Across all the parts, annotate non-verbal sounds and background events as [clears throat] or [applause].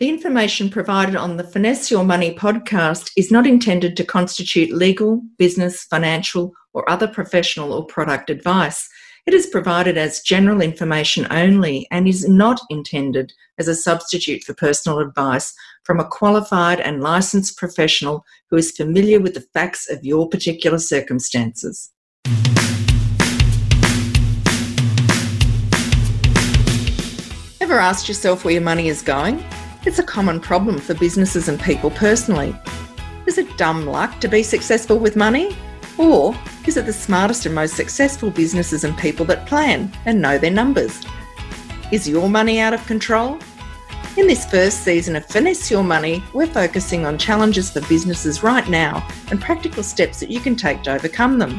The information provided on the Finesse Your Money podcast is not intended to constitute legal, business, financial, or other professional or product advice. It is provided as general information only and is not intended as a substitute for personal advice from a qualified and licensed professional who is familiar with the facts of your particular circumstances. Ever asked yourself where your money is going? It's a common problem for businesses and people personally. Is it dumb luck to be successful with money? Or is it the smartest and most successful businesses and people that plan and know their numbers? Is your money out of control? In this first season of Finesse Your Money, we're focusing on challenges for businesses right now and practical steps that you can take to overcome them.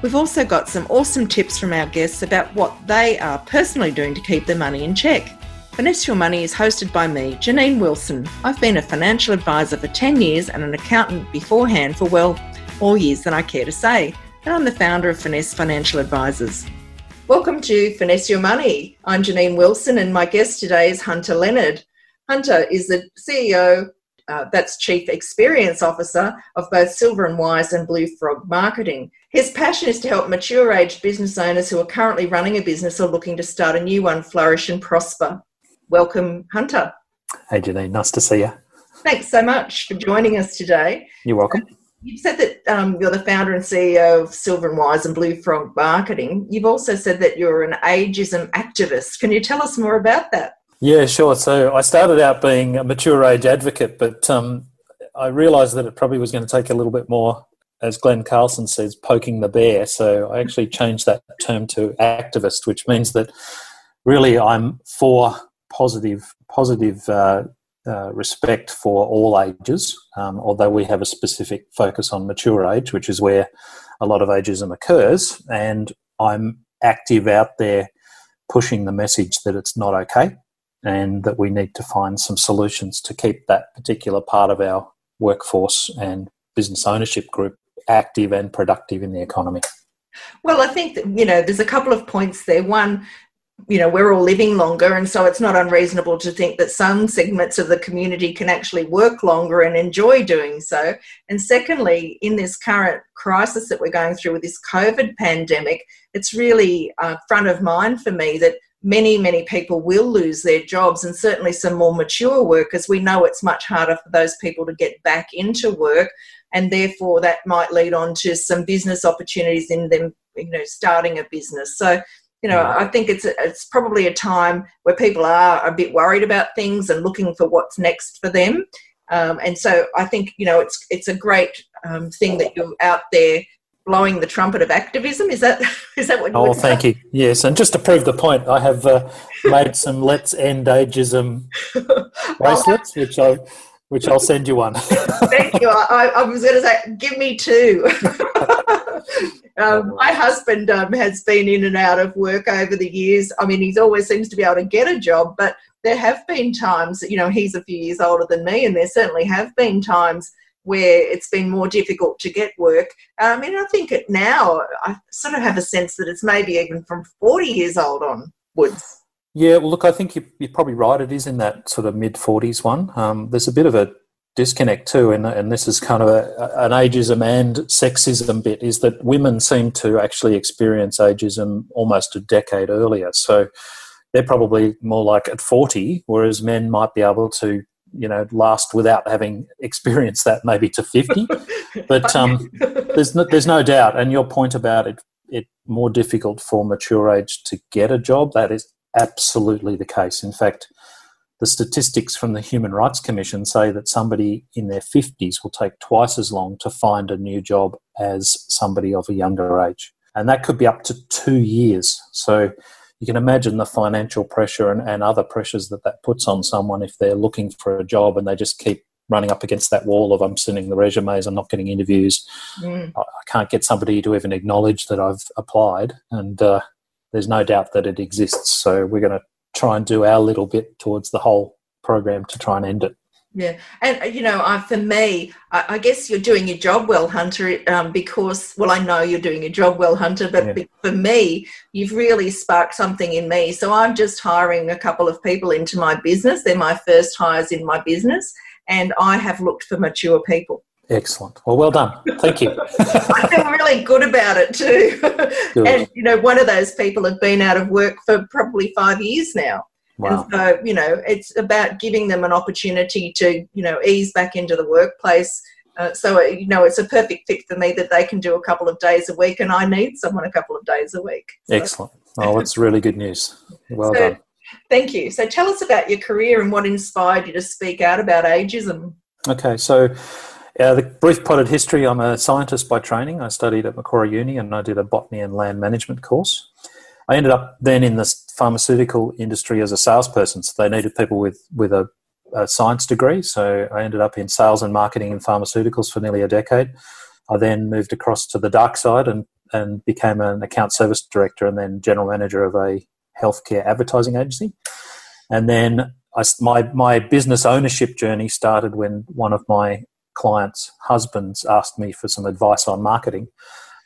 We've also got some awesome tips from our guests about what they are personally doing to keep their money in check. Finesse Your Money is hosted by me, Janine Wilson. I've been a financial advisor for 10 years and an accountant beforehand for, well, more years than I care to say. And I'm the founder of Finesse Financial Advisors. Welcome to Finesse Your Money. I'm Janine Wilson, and my guest today is Hunter Leonard. Hunter is the CEO, uh, that's Chief Experience Officer of both Silver and Wise and Blue Frog Marketing. His passion is to help mature age business owners who are currently running a business or looking to start a new one flourish and prosper. Welcome, Hunter. Hey, Janine. Nice to see you. Thanks so much for joining us today. You're welcome. You've said that um, you're the founder and CEO of Silver and Wise and Blue Frog Marketing. You've also said that you're an ageism activist. Can you tell us more about that? Yeah, sure. So I started out being a mature age advocate, but um, I realised that it probably was going to take a little bit more, as Glenn Carlson says, poking the bear. So I actually changed that term to activist, which means that really I'm for positive positive uh, uh, respect for all ages, um, although we have a specific focus on mature age, which is where a lot of ageism occurs. And I'm active out there pushing the message that it's not okay and that we need to find some solutions to keep that particular part of our workforce and business ownership group active and productive in the economy. Well, I think that, you know, there's a couple of points there. One, you know we're all living longer and so it's not unreasonable to think that some segments of the community can actually work longer and enjoy doing so. And secondly in this current crisis that we're going through with this covid pandemic it's really uh, front of mind for me that many many people will lose their jobs and certainly some more mature workers. We know it's much harder for those people to get back into work and therefore that might lead on to some business opportunities in them you know starting a business. So you know, I think it's it's probably a time where people are a bit worried about things and looking for what's next for them. Um, and so I think you know it's it's a great um, thing that you're out there blowing the trumpet of activism. Is that [laughs] is that what? You oh, thank you. Yes, and just to prove the point, I have uh, made some "Let's End Ageism" [laughs] bracelets, which I which I'll send you one. Thank you. I, I was going to say, give me two. [laughs] um, my husband um, has been in and out of work over the years. I mean, he's always seems to be able to get a job, but there have been times, you know, he's a few years older than me, and there certainly have been times where it's been more difficult to get work. I mean, I think it now, I sort of have a sense that it's maybe even from 40 years old onwards. Yeah, well, look, I think you, are probably right. It is in that sort of mid 40s one. Um, there's a bit of a disconnect too, and, and this is kind of a, an ageism and sexism bit, is that women seem to actually experience ageism almost a decade earlier. So they're probably more like at 40, whereas men might be able to, you know, last without having [laughs] experienced that maybe to 50. but [laughs] um, there's, no, there's no doubt, and your point about it, it more difficult for mature age to get a job, that is absolutely the case. In fact, the statistics from the Human Rights Commission say that somebody in their 50s will take twice as long to find a new job as somebody of a younger age. And that could be up to two years. So you can imagine the financial pressure and, and other pressures that that puts on someone if they're looking for a job and they just keep running up against that wall of I'm sending the resumes, I'm not getting interviews, mm. I, I, can't get somebody to even acknowledge that I've applied. And uh, there's no doubt that it exists. So we're going to try and do our little bit towards the whole program to try and end it. Yeah, and uh, you know, I, for me, I, I, guess you're doing your job well, Hunter. Um, because, well, I know you're doing your job well, Hunter. But yeah. for me, you've really sparked something in me. So I'm just hiring a couple of people into my business. They're my first hires in my business, and I have looked for mature people. Excellent. Well, well done. Thank you. [laughs] I feel really good about it too. Good. And you know, one of those people have been out of work for probably five years now. Wow. And so, you know, it's about giving them an opportunity to, you know, ease back into the workplace. Uh, so, you know, it's a perfect fit for me that they can do a couple of days a week, and I need someone a couple of days a week. So. Excellent. Oh, that's really good news. Well so, done. Thank you. So, tell us about your career and what inspired you to speak out about ageism. Okay, so uh, the brief potted history I'm a scientist by training. I studied at Macquarie Uni and I did a botany and land management course. I ended up then in the pharmaceutical industry as a salesperson. So they needed people with, with a, a science degree. So I ended up in sales and marketing in pharmaceuticals for nearly a decade. I then moved across to the dark side and, and became an account service director and then general manager of a healthcare advertising agency. And then I, my, my business ownership journey started when one of my clients' husbands asked me for some advice on marketing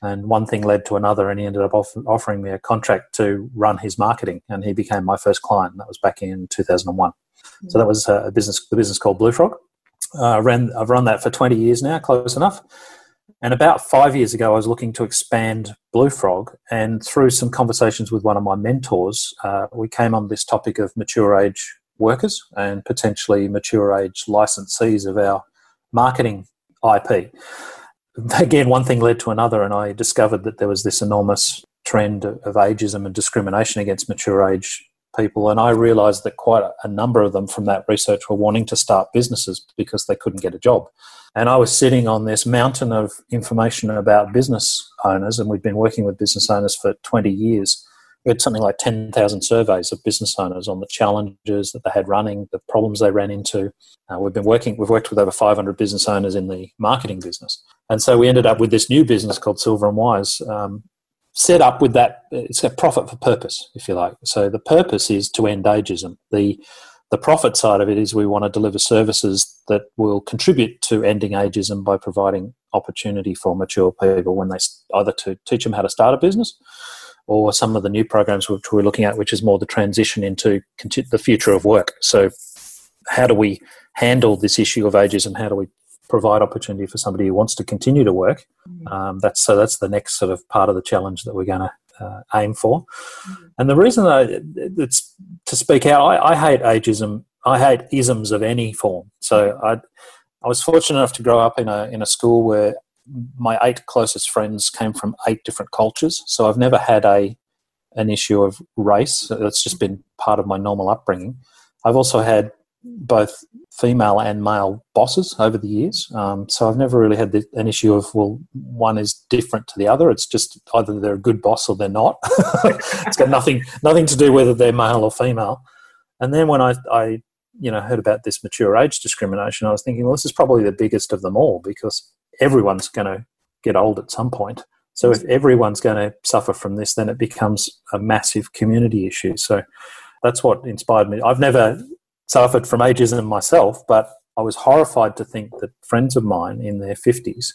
and one thing led to another and he ended up off- offering me a contract to run his marketing and he became my first client. That was back in 2001 mm-hmm. so that was a business the business called blue frog. Uh, ran, i've run that for 20 years now close enough. And about five years ago i was looking to expand blue frog and through some conversations with one of my mentors uh, we came on this topic of mature age workers and potentially mature age licensees of our marketing ip again, one thing led to another, and I discovered that there was this enormous trend of ageism and discrimination against mature age people. And I realized that quite a number of them from that research were wanting to start businesses because they couldn't get a job. And I was sitting on this mountain of information about business owners, and we'd been working with business owners for 20 years we had something like 10,000 surveys of business owners on the challenges that they had running, the problems they ran into. Uh, we've been working, we've worked with over 500 business owners in the marketing business. And so we ended up with this new business called Silver and Wise, um, set up with that, it's a profit for purpose, if you like. So the purpose is to end ageism. The, the profit side of it is we want to deliver services that will contribute to ending ageism by providing opportunity for mature people when they either to teach them how to start a business or some of the new programs which we're looking at, which is more the transition into the future of work. So, how do we handle this issue of ageism? How do we provide opportunity for somebody who wants to continue to work? Mm. Um, that's so that's the next sort of part of the challenge that we're going to uh, aim for. Mm. And the reason that it's to speak out, I, I, hate ageism. I hate isms of any form. So I, I was fortunate enough to grow up in a in a school where my eight closest friends came from eight different cultures, so I've never had a an issue of race. That's just been part of my normal upbringing. I've also had both female and male bosses over the years, um, so I've never really had the, an issue of well, one is different to the other. It's just either they're a good boss or they're not. [laughs] it's got nothing nothing to do whether they're male or female. And then when I, I you know heard about this mature age discrimination, I was thinking, well, this is probably the biggest of them all because everyone's going to get old at some point. So if everyone's going to suffer from this, then it becomes a massive community issue. So that's what inspired me. I've never suffered from ageism myself, but I was horrified to think that friends of mine in their 50s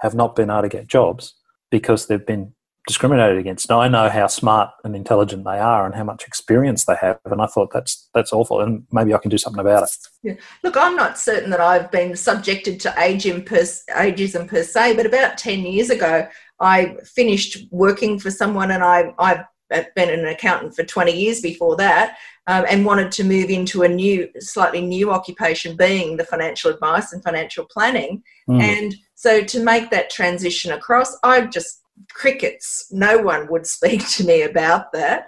have not been able to get jobs because they've been discriminated against. Now I know how smart and intelligent they are and how much experience they have, and I thought that's that's awful, and maybe I can do something about it. Yeah. Look, I'm not certain that I've been subjected to ageism per, ageism per se, but about ten years ago, I finished working for someone, and I I've been an accountant for 20 years before that um, and wanted to move into a new slightly new occupation being the financial advice and financial planning mm. and so to make that transition across i just crickets. No one would speak to me about that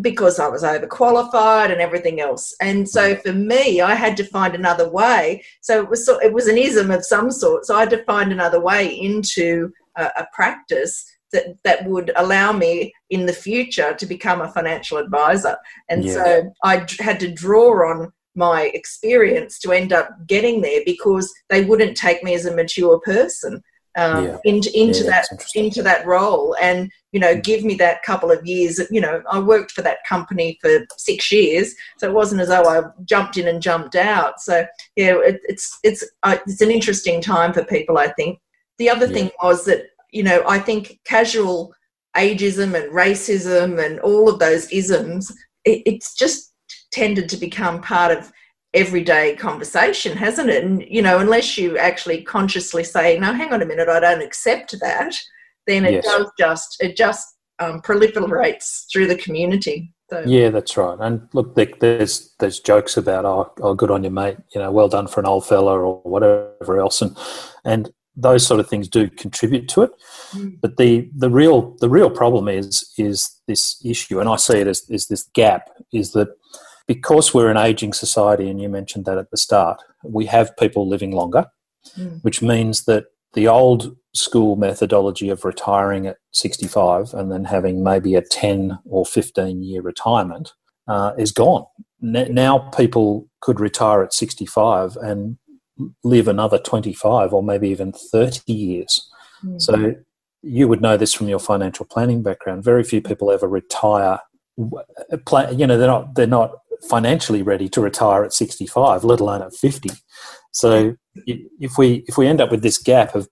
because I was overqualified and everything else. And so for me, I had to find another way. So it was it was an ism of some sort. So I had to find another way into a, a practice that that would allow me in the future to become a financial advisor. And yeah. so I had to draw on my experience to end up getting there because they wouldn't take me as a mature person um, yeah. into into yeah, that into that role and you know give me that couple of years you know i worked for that company for six years so it wasn't as though i jumped in and jumped out so yeah it, it's it's uh, it's an interesting time for people i think the other yeah. thing was that you know i think casual ageism and racism and all of those isms it, it's just tended to become part of everyday conversation, hasn't it? And you know, unless you actually consciously say, "No, hang on a minute, I don't accept that," then it yes. does just it just um, proliferates through the community. So. Yeah, that's right. And look, there's there's jokes about oh, oh, good on you, mate. You know, well done for an old fella or whatever else, and and those sort of things do contribute to it. Mm. But the the real the real problem is is this issue, and I see it as is this gap is that because we're an aging society, and you mentioned that at the start, we have people living longer, mm. which means that the old school methodology of retiring at 65 and then having maybe a 10 or 15 year retirement uh, is gone. now people could retire at 65 and live another 25 or maybe even 30 years. Mm. So you would know this from your financial planning background. Very few people ever retire. You know, they're not they're not financially ready to retire at 65, let alone at 50. So if we if we end up with this gap of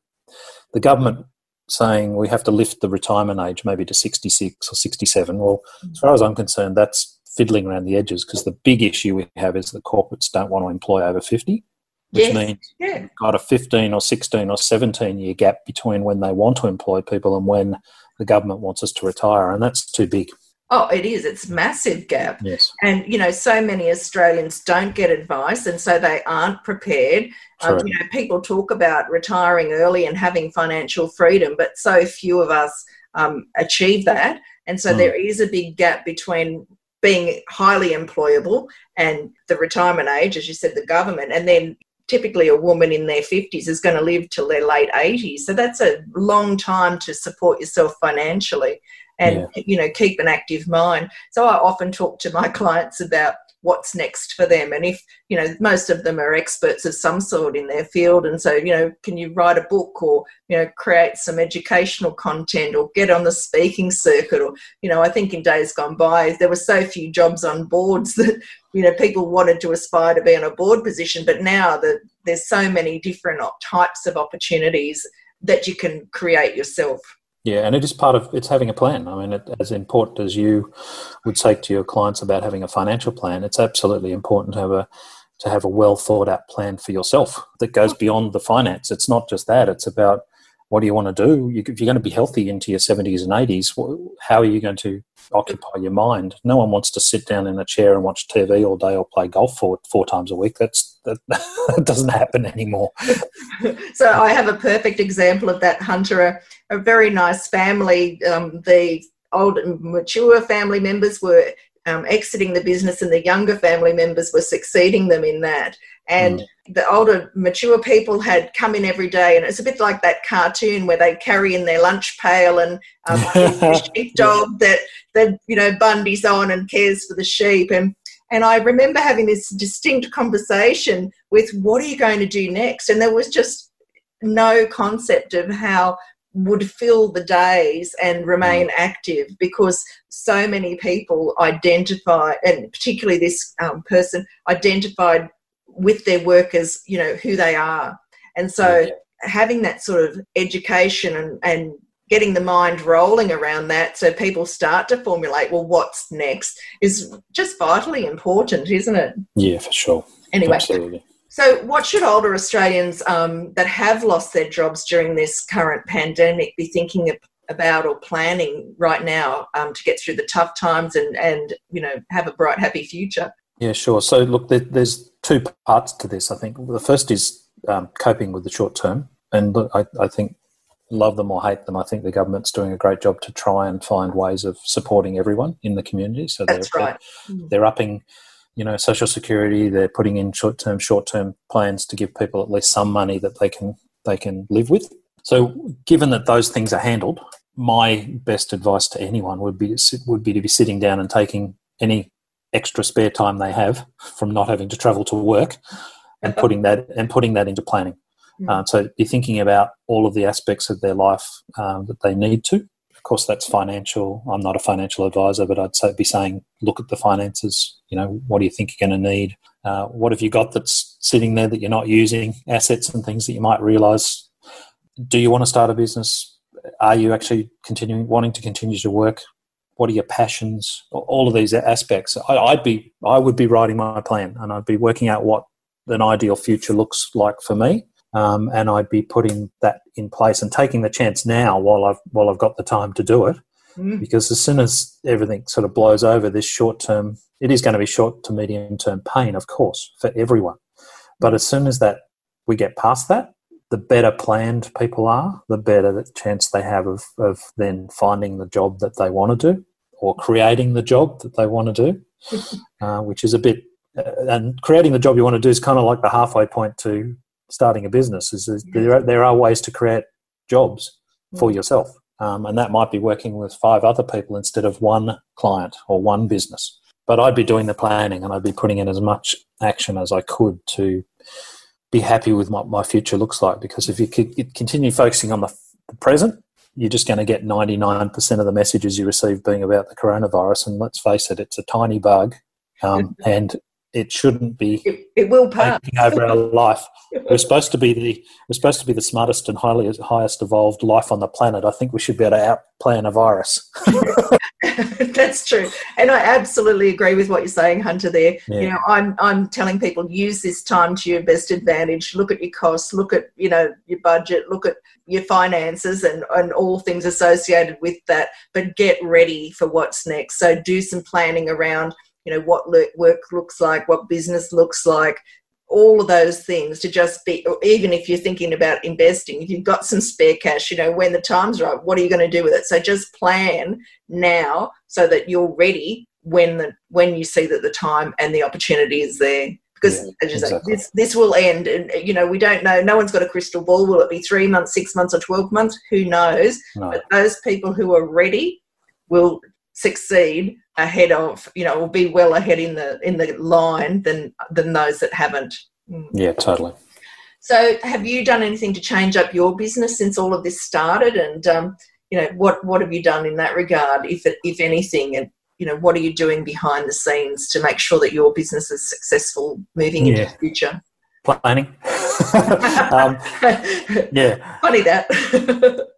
the government saying we have to lift the retirement age maybe to 66 or 67, well, as far as I'm concerned, that's fiddling around the edges because the big issue we have is that corporates don't want to employ over 50 which yes. means yeah. got a 15 or 16 or 17 year gap between when they want to employ people and when the government wants us to retire and that's too big Oh, it is. It's massive gap. Yes. And you know, so many Australians don't get advice, and so they aren't prepared. Um, you know, people talk about retiring early and having financial freedom, but so few of us um, achieve that. And so mm. there is a big gap between being highly employable and the retirement age, as you said, the government, and then typically a woman in their 50s is going to live till their late 80s. So that's a long time to support yourself financially and yeah. you know keep an active mind. So i often talk to my [laughs] clients about what's next for them. And if you know most of them are experts of some sort in their field. And so you know can you write a book or you know create some educational content or get on the speaking circuit? Or you know i think in days gone by there were so few jobs on boards [laughs] that you know people wanted to aspire to be in a board position. But now that there's so many different types of opportunities that you can create yourself yeah, and it is part of it's having a plan. I mean, it, as important as you would say to your clients about having a financial plan, it's absolutely important to have a to have a well thought out plan for yourself that goes beyond the finance. It's not just that; it's about what do you want to do? if you're going to be healthy into your 70s and 80s, how are you going to occupy your mind? No one wants to sit down in a chair and watch TV all day or play golf four, four times a week. That's that, [laughs] that doesn't happen anymore. [laughs] so I have a perfect example of that, Hunter. A, a very nice family. Um, the old and mature family members were um, exiting the business and the younger family members were succeeding them in that. And mm the older mature people had come in every day and it's a bit like that cartoon where they carry in their lunch pail and um, [laughs] the sheepdog that that you know bundy's on and cares for the sheep. And and i remember having this distinct conversation with what are you going to do next? And there was just no concept of how would fill the days and remain mm. active because so many people identify and particularly this um, person identified with their workers, you know, who they are. And so yeah. having that sort of education and, and getting the mind rolling around that so people start to formulate, well, what's next is just vitally important, isn't it? Yeah, for sure. Anyway. Absolutely. So, what should older Australians um, that have lost their jobs during this current pandemic be thinking about or planning right now um, to get through the tough times and, and you know have a bright, happy future? Yeah, sure. So, look, there's two parts to this. I think the first is um, coping with the short term, and look, I, I, think love them or hate them, I think the government's doing a great job to try and find ways of supporting everyone in the community. So That's they're, right. they're, they're upping, you know, social security. They're putting in short term, short term plans to give people at least some money that they can they can live with. So, given that those things are handled, my best advice to anyone would be would be to be sitting down and taking any extra spare time they have from not having to travel to work and putting that and putting that into planning Uh, so be thinking about all of the aspects of their life um, that they need to. Of course, that's financial. I'm not a financial advisor, but I'd say, be saying, look at the finances. You know, what do you think you're going to need? Uh, what have you got that's sitting there that you're not using? Assets and things that you might realise. Do you want to start a business? Are you actually continuing wanting to continue to work? What are your passions? All of these aspects. I, I'd be, I would be writing my plan, and I'd be working out what an ideal future looks like for me. Um, and I'd be putting that in place and taking the chance now while I've while I've got the time to do it, mm. because as soon as everything sort of blows over, this short term it is going to be short to medium term pain, of course, for everyone. But as soon as that we get past that, the better planned people are, the better the chance they have of, of then finding the job that they want to do or creating the job that they want to do, [laughs] uh, which is a bit uh, and creating the job you want to do is kind of like the halfway point to starting a business. Is, there, are, there are ways to create jobs for yourself, um, and that might be working with five other people instead of one client or one business. But I'd be doing the planning and I'd be putting in as much action as I could to be happy with what my future looks like. Because if you continue focusing on the present, you're just going to get 99% of the messages you receive being about the coronavirus. And let's face it, it's a tiny bug. Um, [laughs] and it shouldn't be it, it will pass. over our life. We're supposed to be the we're supposed to be the smartest and highly highest evolved life on the planet. I think we should be able to outplan a virus. [laughs] [laughs] That's true. And i absolutely agree with what you're saying hunter there. Yeah. you know i'm i'm telling people use this time to your best advantage. Look at your costs. Look at you know your budget. Look at your finances and, and all things associated with that. But get ready for what's next. So do some planning around you know what work looks like what business looks like all of those things to just be even if you're thinking about investing if you've got some spare cash you know when the time's right what are you going to do with it? So just plan now so that you're ready when the when you see that the time and the opportunity is there. Because yeah, exactly. say, this this will end and you know we don't know no one's got a crystal ball. Will it be three months six months or 12 months? Who knows? No. but those people who are ready will succeed ahead of you know will be well ahead in the in the line than than those that haven't. Mm. yeah totally. So have you done anything to change up your business since all of this started? And um, you know what what have you done in that regard if it, if anything? And you know what are you doing behind the scenes to make sure that your business is successful moving yeah. into the future? Planning. [laughs] Um, yeah. Funny that. [laughs]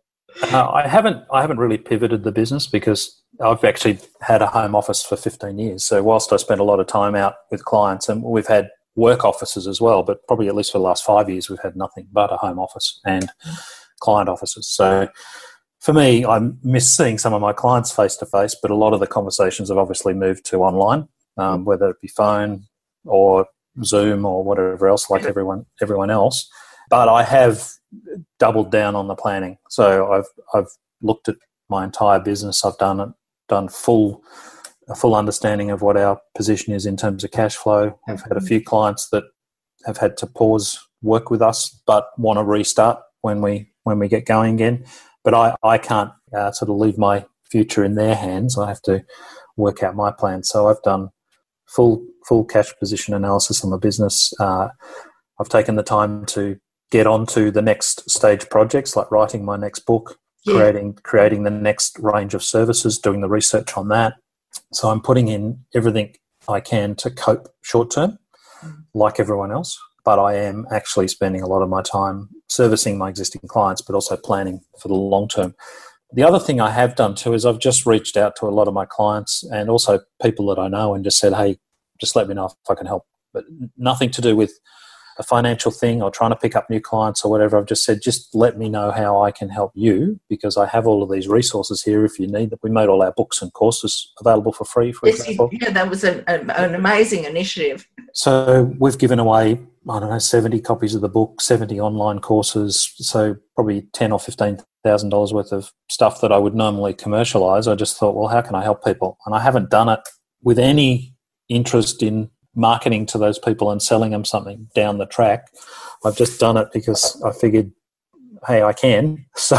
Uh, I haven't I haven't really pivoted the business because I've actually had a home office for 15 years. So whilst I spent a lot of time out with clients, and we've had work offices as well, but probably at least for the last five years, we've had nothing but a home office and client offices. So for me, I miss seeing some of my clients face to face, but a lot of the conversations have obviously moved to online, um, whether it be phone or Zoom or whatever else, like everyone everyone else. But I have doubled down on the planning. So I've I've looked at my entire business. I've done it done full a full understanding of what our position is in terms of cash flow. We've had a few clients that have had to pause work with us, but want to restart when we when we get going again. But I I can't uh, sort of leave my future in their hands. I have to work out my plan. So I've done full full cash position analysis on the business. Uh, I've taken the time to get on to the next stage projects like writing my next book, yeah. creating creating the next range of services, doing the research on that. So I'm putting in everything I can to cope short term, mm. like everyone else. But I am actually spending a lot of my time servicing my existing clients, but also planning for the long term. The other thing I have done too is I've just reached out to a lot of my clients and also people that I know and just said, hey, just let me know if I can help. But nothing to do with a financial thing or trying to pick up new clients or whatever, I've just said, just let me know how I can help you because I have all of these resources here if you need them. We made all our books and courses available for free, for yes, example. Yeah, that was an, an amazing initiative. So we've given away, I don't know, 70 copies of the book, 70 online courses, so probably 10 or 15,000 dollars worth of stuff that I would normally commercialize. I just thought, well, how can I help people? And I haven't done it with any interest in marketing to those people and selling them something down the track. I've just done it because I figured, hey, I can. [laughs] So,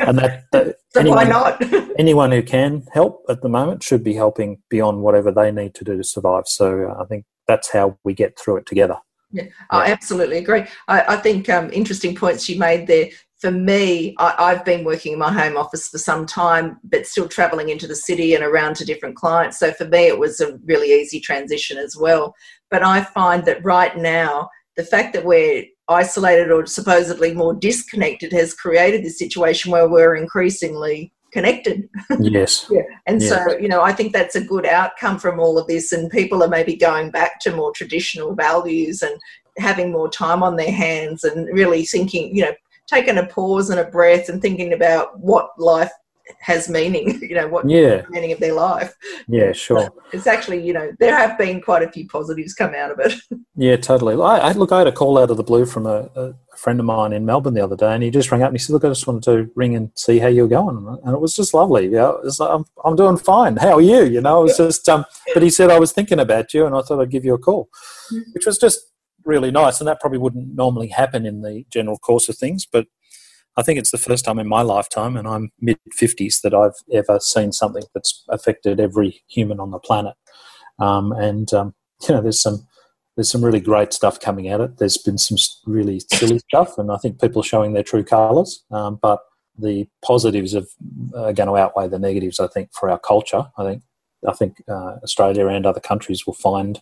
and that, that [laughs] so anyone, why not? [laughs] anyone who can help at the moment should be helping beyond whatever they need to do to survive. So, uh, I think that's how we get through it together. Yeah, I absolutely agree. I, I think um, interesting points you made there. For me, I, have been working in my home office for some time, but still traveling into the city and around to different clients. So for me, it was a really easy transition as well. But I find that right now, the fact that we're isolated or supposedly more disconnected has created this situation where we're increasingly connected. Yes. [laughs] yeah. And yes. so, you know, I think that's a good outcome from all of this. And people are maybe going back to more traditional values and having more time on their hands and really thinking, you know, taking a pause and a breath and thinking about what life has meaning, [laughs] you know, what yeah. meaning of their life. Yeah, sure. It's actually, you know, there have been quite a few positives come out of it. [laughs] Yeah, totally. I, I look, I had a call out of the blue from a, a, friend of mine in Melbourne the other day, and he just rang up and he said, "Look, I just wanted to ring and see how you're going," and it was just lovely. Yeah, you know, like, I'm, I'm doing fine. How are you? You know, it was just. Um, but he said I was thinking about you, and I thought I'd give you a call, mm-hmm. which was just really nice. And that probably wouldn't normally happen in the general course of things, but I think it's the first time in my lifetime, and I'm mid 50s, that I've ever seen something that's affected every human on the planet. Um, and um, you know, there's some there's some really great stuff coming at it. There's been some really silly stuff, and I think people are showing their true colours. Um, but the positives are going to outweigh the negatives. I think for our culture, I think I think uh, Australia and other countries will find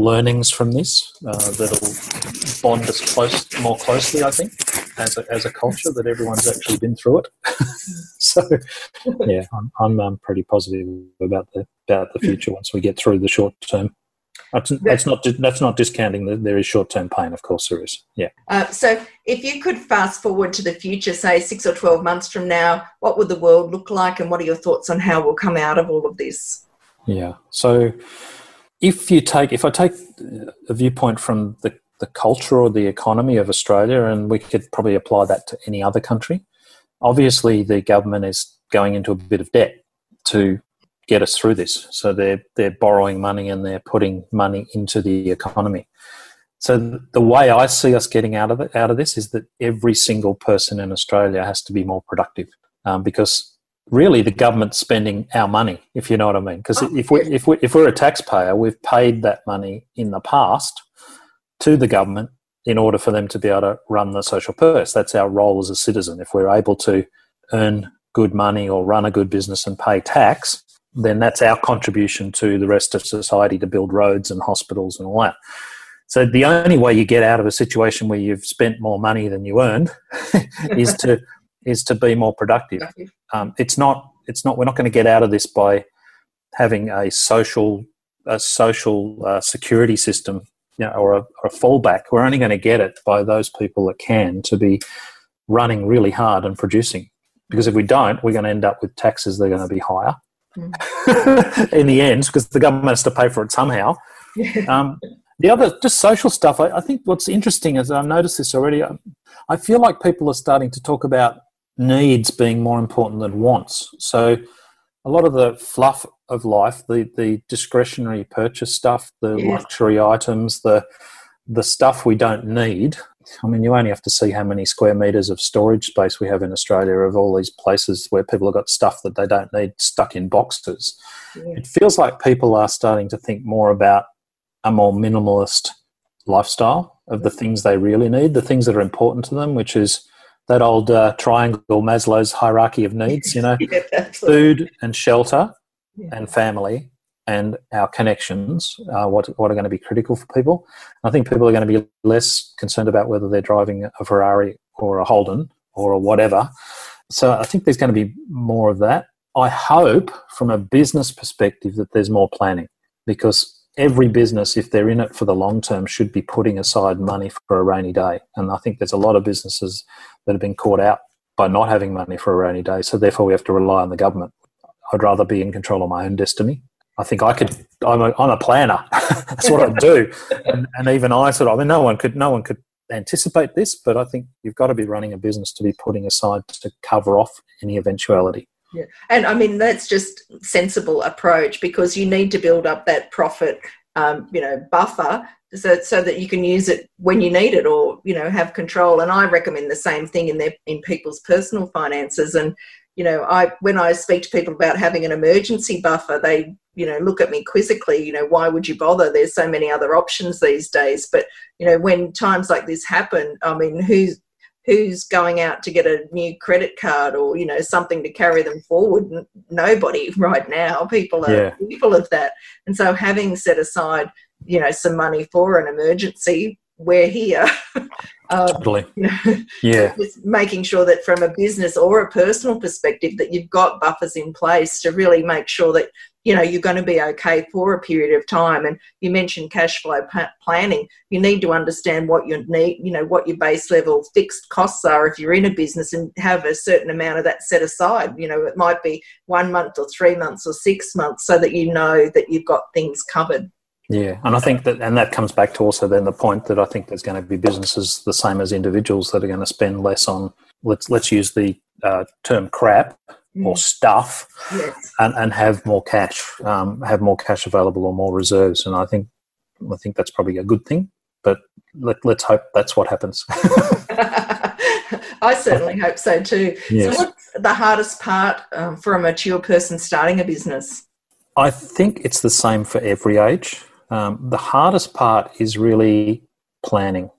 learnings from this uh, that'll bond us close more closely. I think as a, as a culture that everyone's actually been through it. [laughs] so yeah, I'm, I'm um, pretty positive about the about the future once we get through the short term. That's, that's not that's not discounting that there is short term pain. Of course, there is. Yeah. Uh, so, if you could fast forward to the future, say six or twelve months from now, what would the world look like, and what are your thoughts on how we'll come out of all of this? Yeah. So, if you take if I take a viewpoint from the, the culture or the economy of Australia, and we could probably apply that to any other country, obviously the government is going into a bit of debt to get us through this. So they're they're borrowing money and they're putting money into the economy. So the way I see us getting out of it, out of this is that every single person in Australia has to be more productive, um, because really the government's spending our money, if you know what I mean. Because oh, if we if we if we're a taxpayer, we've paid that money in the past to the government in order for them to be able to run the social purse. That's our role as a citizen. If we're able to earn good money or run a good business and pay tax, then that's our contribution to the rest of society to build roads and hospitals and all that. So the only way you get out of a situation where you've spent more money than you earned [laughs] is to is to be more productive. Um, it's not. It's not. We're not going to get out of this by having a social a social uh, security system, you know, or a, or a fallback. We're only going to get it by those people that can to be running really hard and producing. Because if we don't, we're going to end up with taxes that are going to be higher mm. [laughs] in the end, because the government has to pay for it somehow. Um, the other, just social stuff. I, I, think what's interesting is I've noticed this already. I, I feel like people are starting to talk about needs being more important than wants. So a lot of the fluff of life, the the discretionary purchase stuff, the yeah. luxury items, the the stuff we don't need. I mean, you only have to see how many square meters of storage space we have in Australia of all these places where people have got stuff that they don't need stuck in boxes. Yeah. It feels like people are starting to think more about a more minimalist lifestyle of the things they really need, the things that are important to them, which is that old uh, triangle Maslow's hierarchy of needs, you know, [laughs] yeah, food and shelter yeah. and family and our connections, uh, what, what are going to be critical for people. I think people are going to be less concerned about whether they're driving a Ferrari or a Holden or a whatever. So I think there's going to be more of that. I hope from a business perspective that there's more planning because every business, if they're in it for the long term, should be putting aside money for a rainy day. And I think there's a lot of businesses that have been caught out by not having money for a rainy day. So therefore, we have to rely on the government. I'd rather be in control of my own destiny. I think I could. I'm a, I'm a planner. [laughs] That's what I do. And, and even I sort of. I mean, no one could. No one could anticipate this, but I think you've got to be running a business to be putting aside to cover off any eventuality. Yeah. And I mean, that's just sensible approach because you need to build up that profit, um, you know, buffer so, so that you can use it when you need it or, you know, have control. And I recommend the same thing in their, in people's personal finances. And, you know, I when I speak to people about having an emergency buffer, they you know look at me quizzically. You know, why would you bother? There's so many other options these days. But you know, when times like this happen, I mean, who's who's going out to get a new credit card or you know something to carry them forward nobody [laughs] right now. People are yeah. people of that. And so having set aside you know some money for an emergency we're here. [laughs] Um, totally. you know, [laughs] yeah. making sure that from a business or a personal perspective that you've got buffers in place to really make sure that you know you're going to be okay for a period of time. And you mentioned cash flow planning. You need to understand what you need you know what your base level fixed costs are if you're in a business and have a certain amount of that set aside. You know it might be one month or three months or six months so that you know that you've got things covered. Yeah and i think that and that comes back to also then the point that i think there's going to be businesses the same as individuals that are going to spend less on let's let's use the uh, term crap more mm. stuff yes. and, and have more cash, um, have more cash available or more reserves. And I think I think that's probably a good thing. But let, let's hope that's what happens. [laughs] [laughs] I certainly hope so too. Yes. So, what's the hardest part um, for a mature person starting a business? I think it's the same for every age. Um, the hardest part is really planning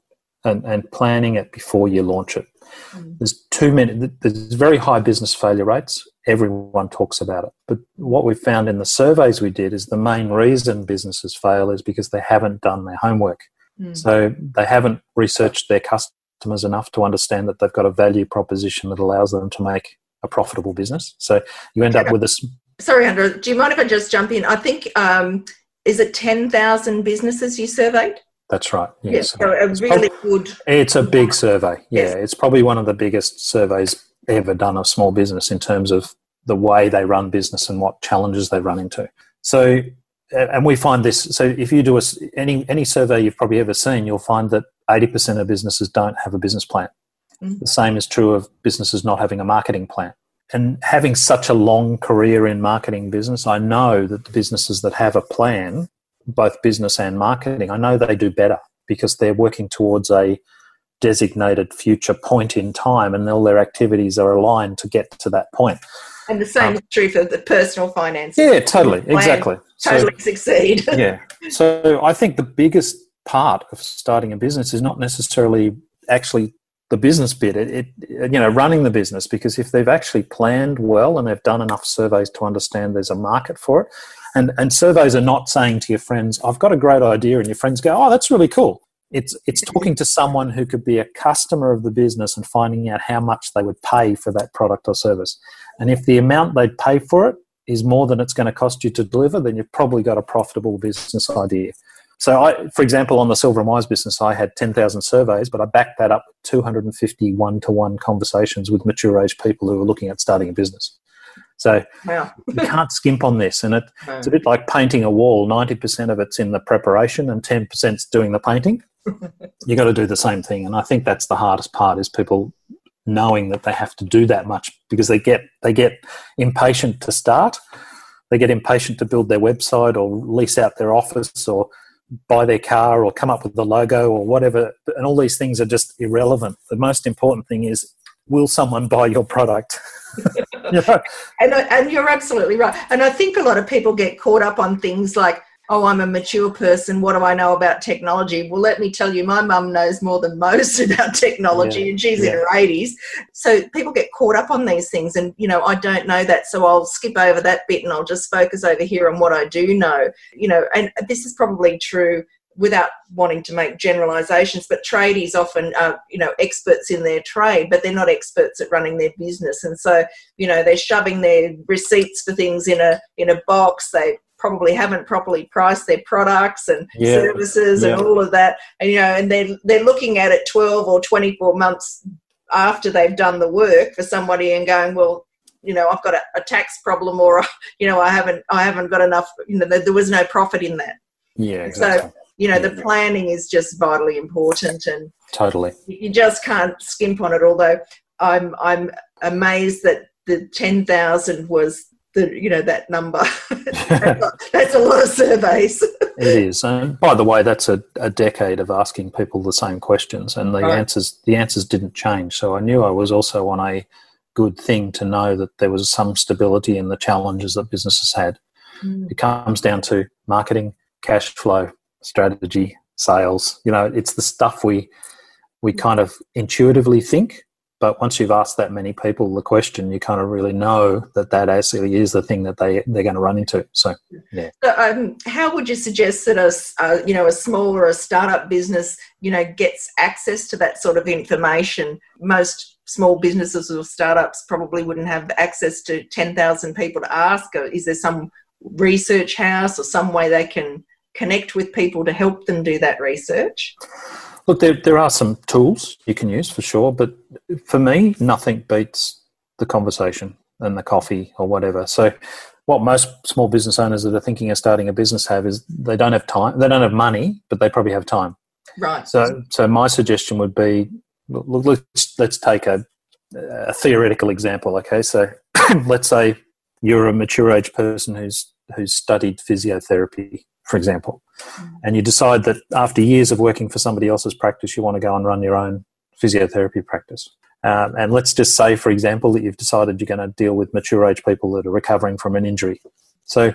and, and planning it before you launch it. Mm. There's too many. There's very high business failure rates. Everyone talks about it, but what we found in the surveys we did is the main reason businesses fail is because they haven't done their homework. Mm. So they haven't researched their customers enough to understand that they've got a value proposition that allows them to make a profitable business. So you end up with this. Sorry, Andrew. Do you mind if I just jump in? I think um, is it ten thousand businesses you surveyed? That's right. Yes. Yeah, so a really probably, good. It's a big survey. Yeah, yes. it's probably one of the biggest surveys ever done of small business in terms of the way they run business and what challenges they run into. So, and we find this. So, if you do a, any any survey you've probably ever seen, you'll find that eighty percent of businesses don't have a business plan. Mm-hmm. The same is true of businesses not having a marketing plan. And having such a long career in marketing business, I know that the businesses that have a plan both business and marketing, I know they do better because they're working towards a designated future point in time and all their activities are aligned to get to that point. And the same um, is true for the personal finance. Yeah, totally, exactly. Totally so, succeed. [laughs] yeah. So I think the biggest part of starting a business is not necessarily actually the business bit. It, it, you know, running the business because if they've actually planned well and they've done enough surveys to understand there's a market for it, and, and surveys are not saying to your friends, I've got a great idea, and your friends go, Oh, that's really cool. It's, it's talking to someone who could be a customer of the business and finding out how much they would pay for that product or service. And if the amount they'd pay for it is more than it's going to cost you to deliver, then you've probably got a profitable business idea. So, I, for example, on the Silver and Wise business, I had 10,000 surveys, but I backed that up with 250 one to one conversations with mature age people who were looking at starting a business. So wow. you can't skimp on this. And it, no. it's a bit like painting a wall 90% of it's in the preparation and 10% is doing the painting. [laughs] You've got to do the same thing. And I think that's the hardest part is people knowing that they have to do that much because they get they get impatient to start they get impatient to build their website or lease out their office or buy their car or come up with the logo or whatever and all these things are just irrelevant the most important thing is will someone buy your product [laughs] yeah. and, and you're absolutely right. And I think a lot of people get caught up on things like, oh, I'm a mature person. What do I know about technology? Well, let me tell you, my mum knows more than most [laughs] about technology, yeah. and she's yeah. in her 80s. So people get caught up on these things, and you know, I don't know that, so I'll skip over that bit and I'll just focus over here on what I do know. You know, and this is probably true without wanting to make generalizations, but tradies often are, you know, experts in their trade, but they're not experts at running their business. And so, you know, they're shoving their receipts for things in a in a box. They probably haven't properly priced their products and yeah. services yeah. and all of that. And you know, and they're they're looking at it twelve or twenty four months after they've done the work for somebody and going, well, you know, I've got a, a tax problem, or [laughs] you know, I haven't I haven't got enough. You know, there, there was no profit in that. Yeah, exactly. So you know, the planning is just vitally important, and totally, you just can't skimp on it. Although I'm I'm amazed that the ten thousand was the you know that number. [laughs] [laughs] that's, a lot of surveys. it is, and by the way, that's a, a decade of asking people the same questions, and the right. answers the answers didn't change. So I knew I was also on a good thing to know that there was some stability in the challenges that businesses had. Mm. It comes down to marketing, cash flow, strategy, sales. You know, it's the stuff we we kind of intuitively think, but once you've asked that many people the question, you kind of really know that that actually is the thing that they they're going to run into. So, yeah. So, um, how would you suggest that a uh, you know a small or a startup business you know gets access to that sort of information? Most small businesses or startups probably wouldn't have access to ten thousand people to ask. Is there some research house or some way they can connect with people to help them do that research? Look, there, there are some tools you can use for sure, but for me, nothing beats the conversation and the coffee or whatever. So, what most small business owners that are thinking of starting a business have is they don't have time, they don't have money, but they probably have time. Right. So, so my suggestion would be let's, let's take a, a theoretical example. Okay, so [clears throat] let's say you're a mature age person who's who's studied physiotherapy for example, mm. and you decide that after years of working for somebody else's practice, you want to go and run your own physiotherapy practice. Um, and let's just say, for example, that you've decided you're going to deal with mature age people that are recovering from an injury. So,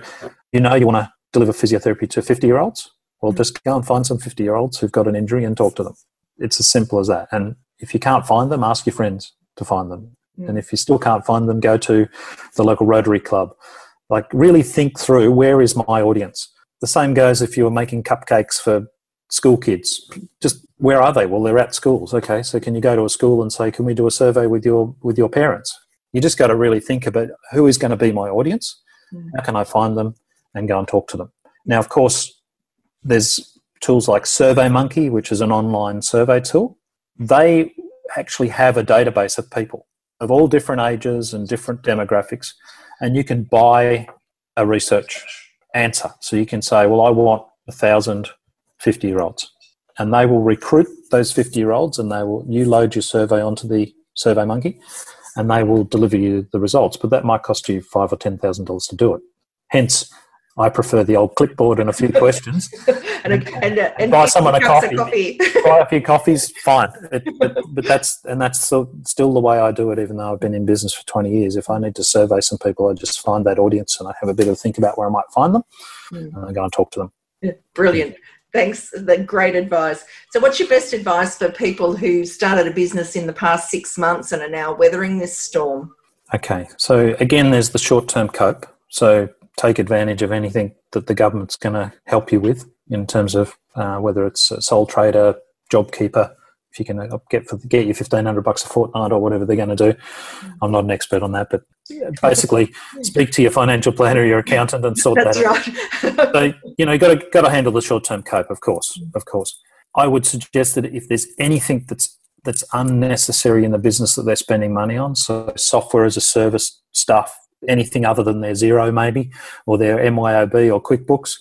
you know, you want to deliver physiotherapy to 50 year olds? Well, mm. just go and find some 50 year olds who've got an injury and talk to them. It's as simple as that. And if you can't find them, ask your friends to find them. Mm. And if you still can't find them, go to the local Rotary Club. Like, really think through where is my audience? The same goes if you're making cupcakes for school kids. Just where are they? Well, they're at schools. Okay, so can you go to a school and say, "Can we do a survey with your with your parents?" You just got to really think about who is going to be my audience. Mm. How can I find them and go and talk to them? Now, of course, there's tools like SurveyMonkey, which is an online survey tool. They actually have a database of people of all different ages and different demographics, and you can buy a research answer. So you can say, well, I want a thousand 50 year olds. And they will recruit those 50 year olds and they will, you load your survey onto the SurveyMonkey and they will deliver you the results. But that might cost you five or $10,000 to do it. Hence, I prefer the old clipboard and a few questions. [laughs] and, a, and, a, and buy someone a coffee. coffee. buy a few [laughs] coffees, fine. It, but, but, that's and that's still, still the way I do it. Even though I've been in business for twenty years, if I need to survey some people, I just find that audience and I have a bit of a think about where I might find them, mm. and I go and talk to them. Yeah, brilliant. Thanks. The great advice. So, what's your best advice for people who started a business in the past six months and are now weathering this storm? Okay. So again, there's the short-term cope. So take advantage of anything that the government's going to help you with in terms of uh, whether it's a sole trader, job keeper. If you can uh, get for, get you fifteen hundred bucks a fortnight or whatever they're going to do, I'm not an expert on that, but basically [laughs] speak to your financial planner, your accountant, and sort That's that right. out. [laughs] so you know, you got to got to handle the short term cope, of course, of course. I would suggest that if there's anything that's that's unnecessary in the business that they're spending money on, so software as a service stuff, anything other than their Xero maybe or their MYOB or QuickBooks.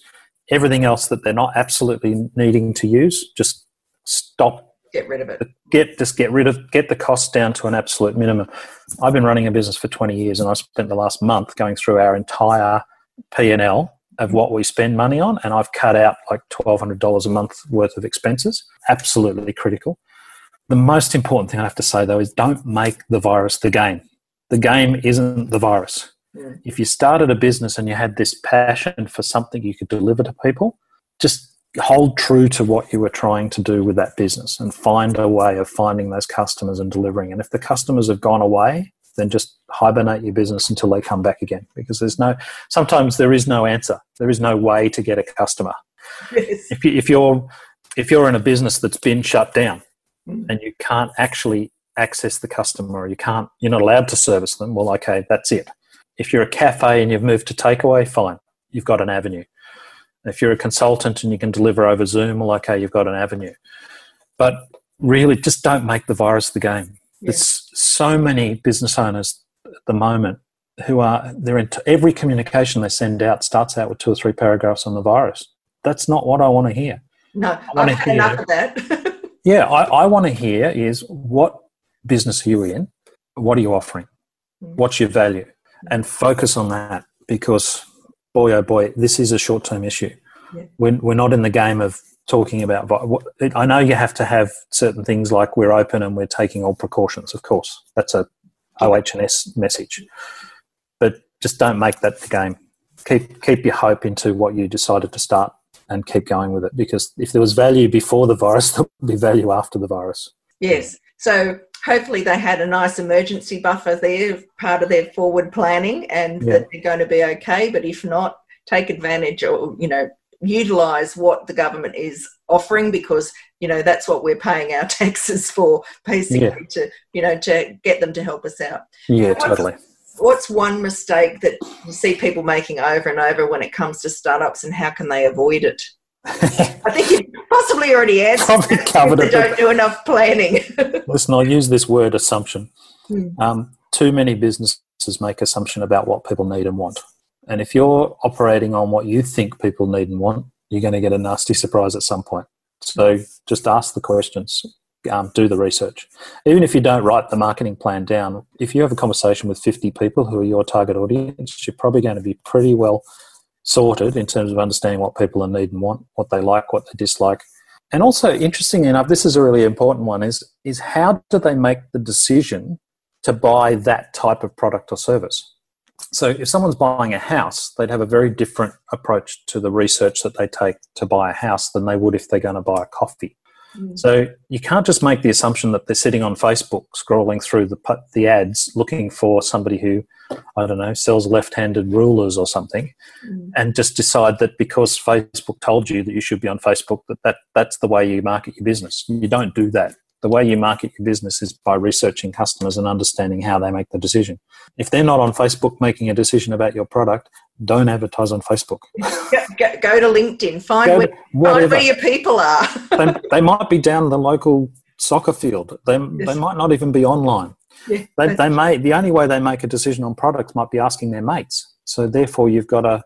Everything else that they're not absolutely needing to use, just stop. Get rid of it. Get just get rid of get the cost down to an absolute minimum. I've been running a business for 20 years, and I spent the last month going through our entire P and L of what we spend money on, and I've cut out like $1,200 a month worth of expenses. Absolutely critical. The most important thing I have to say though is don't make the virus the game. The game isn't the virus. Mm. If you started a business and you had this passion for something you could deliver to people, just hold true to what you were trying to do with that business and find a way of finding those customers and delivering. And if the customers have gone away, then just hibernate your business until they come back again because there's no sometimes there is no answer there is no way to get a customer yes. if, you, if you're if you're in a business that's been shut down mm. and you can't actually access the customer or you can't you're not allowed to service them. Well okay that's it. If you're a cafe and you've moved to takeaway fine you've got an avenue. If you're a consultant and you can deliver over zoom well okay you've got an avenue. But really just don't make the virus the game. Yeah. there's so many business owners at the moment who are they're in every communication they send out starts out with two or three paragraphs on the virus. That's not what i want to hear. No i've had hear, enough of that. [laughs] Yeah i, I want to hear is what business are you in? What are you offering? Mm. What's your value? And focus on that because, boy, oh boy, this is a short term issue. Yeah. We're, we're not in the game of talking about. I know you have to have certain things like we're open and we're taking all precautions, of course. That's a OH&S message. But just don't make that the game. Keep keep your hope into what you decided to start and keep going with it because if there was value before the virus, [laughs] there will be value after the virus. Yes. So hopefully they had a nice emergency buffer there, part of their forward planning, and yeah. that they're going to be okay. But if not, take advantage or you know utilize what the government is offering because you know that's what we're paying our [laughs] taxes for basically yeah. to you know to get them to help us out yeah what's, totally what's one mistake that you see people making over and over when it comes to startups and how can they avoid it I think you possibly already answered. [laughs] Probably covered it. Don't do enough planning. [laughs] Listen, I'll use this word assumption. Hmm. Um, too many businesses make assumption about what people need and want. And if you're operating on what you think people need and want, you're going to get a nasty surprise at some point. So just ask the questions, um, do the research. Even if you don't write the marketing plan down, if you have a conversation with 50 people who are your target audience, you're probably going to be pretty well sorted in terms of understanding what people are need and want, what they like, what they dislike. And also, interestingly enough, this is a really important one: is is how do they make the decision to buy that type of product or service? So, if someone's buying a house, they'd have a very different approach to the research that they take to buy a house than they would if they're going to buy a coffee. Mm. So, you can't just make the assumption that they're sitting on Facebook scrolling through the, the ads looking for somebody who, I don't know, sells left handed rulers or something mm. and just decide that because Facebook told you that you should be on Facebook, that, that that's the way you market your business. You don't do that the way you market your business is by researching customers and understanding how they make the decision. If they're not on Facebook making a decision about your product, don't advertise on Facebook. go, go, to LinkedIn. Find, where, find where your people are. they, they, might be down the local soccer field. They, yes. they might not even be online. Yeah, they, they may the only way they make a decision on products might be asking their mates. So therefore, you've got to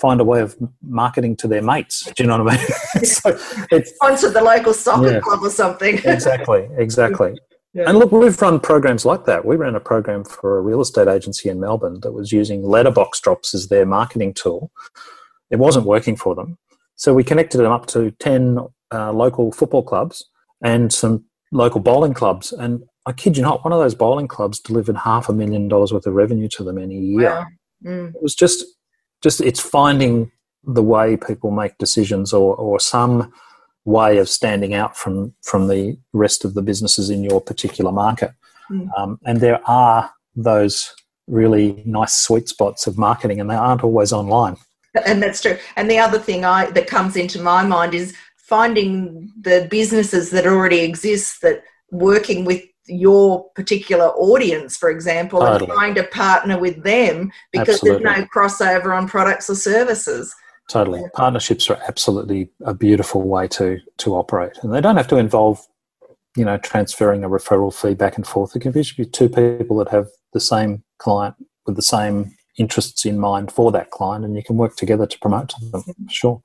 find a way of marketing to their mates. Do you know what I mean? [laughs] so [laughs] it's, Sponsor the local soccer yeah, club or something. exactly, exactly. [laughs] Yeah. And look, we've run programs like that. We ran a program for a real estate agency in Melbourne that was using letterbox drops as their marketing tool. It wasn't working for them. So we connected them up to 10 uh, local football clubs and some local bowling clubs. And I kid you not, one of those bowling clubs delivered half a million dollars worth of revenue to them in a year. Wow. Mm. It was just just it's finding the way people make decisions or, or some way of standing out from from the rest of the businesses in your particular market. Mm. Um, and there are those really nice sweet spots of marketing, and they aren't always online. [laughs] And that's true. And the other thing I that comes into my mind is finding the businesses that already exist that working with your particular audience, for example, totally. and trying to partner with them because absolutely. there's no crossover on products or services. Totally, partnerships are absolutely a beautiful way to to operate, and they don't have to involve, you know, transferring a referral fee back and forth. It can be two people that have the same client with the same interests in mind for that client, and you can work together to promote to them. Sure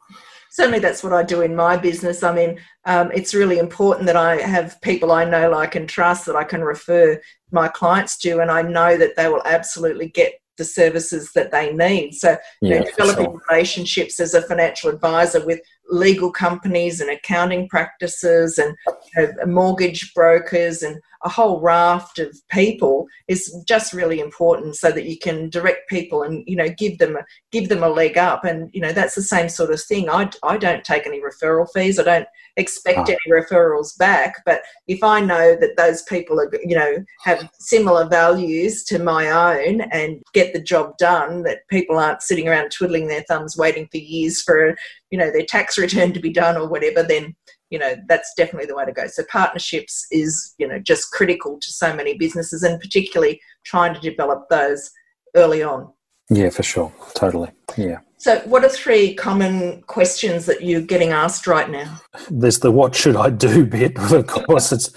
certainly that's what I do in my business. I mean, um, it's really important that I have people I know, like, and trust that I can refer my clients to, and I know that they will absolutely get the services that they need. So, yeah, you know, developing sure. relationships as a financial advisor with legal companies and accounting practices and you know, mortgage brokers and a whole raft of people is just really important so that you can direct people and you know give them give them a leg up and you know that's the same sort of thing i, I don't take any referral fees i don't expect any ah. referrals back. But if i know that those people are you know have similar values to my own and get the job done that people aren't sitting around twiddling their thumbs waiting for years for you know their tax return to be done or whatever then you know that's definitely the way to go. So partnerships is you know just critical to so many businesses and particularly trying to develop those early on yeah for sure. Totally. Yeah. So what are three common questions that you're getting asked right now? There's the what should i do [laughs] bit of course. It's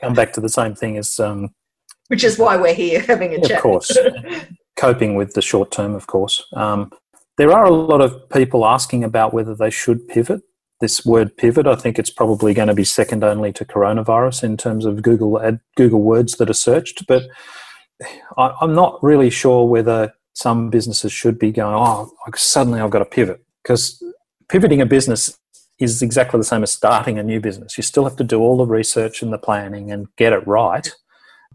come back to the same thing as um, which is why we're here having a chat of course. [laughs] Coping with the short term of course. Um, there are a lot of people asking about whether they should pivot. This word pivot. I think it's probably going to be second only to coronavirus in terms of Google ad, Google words that are searched. But I, am not really sure whether some businesses should be going, oh, suddenly I've got to pivot because pivoting a business is exactly the same as starting a new business. You still have to do all the research and the planning and get it right.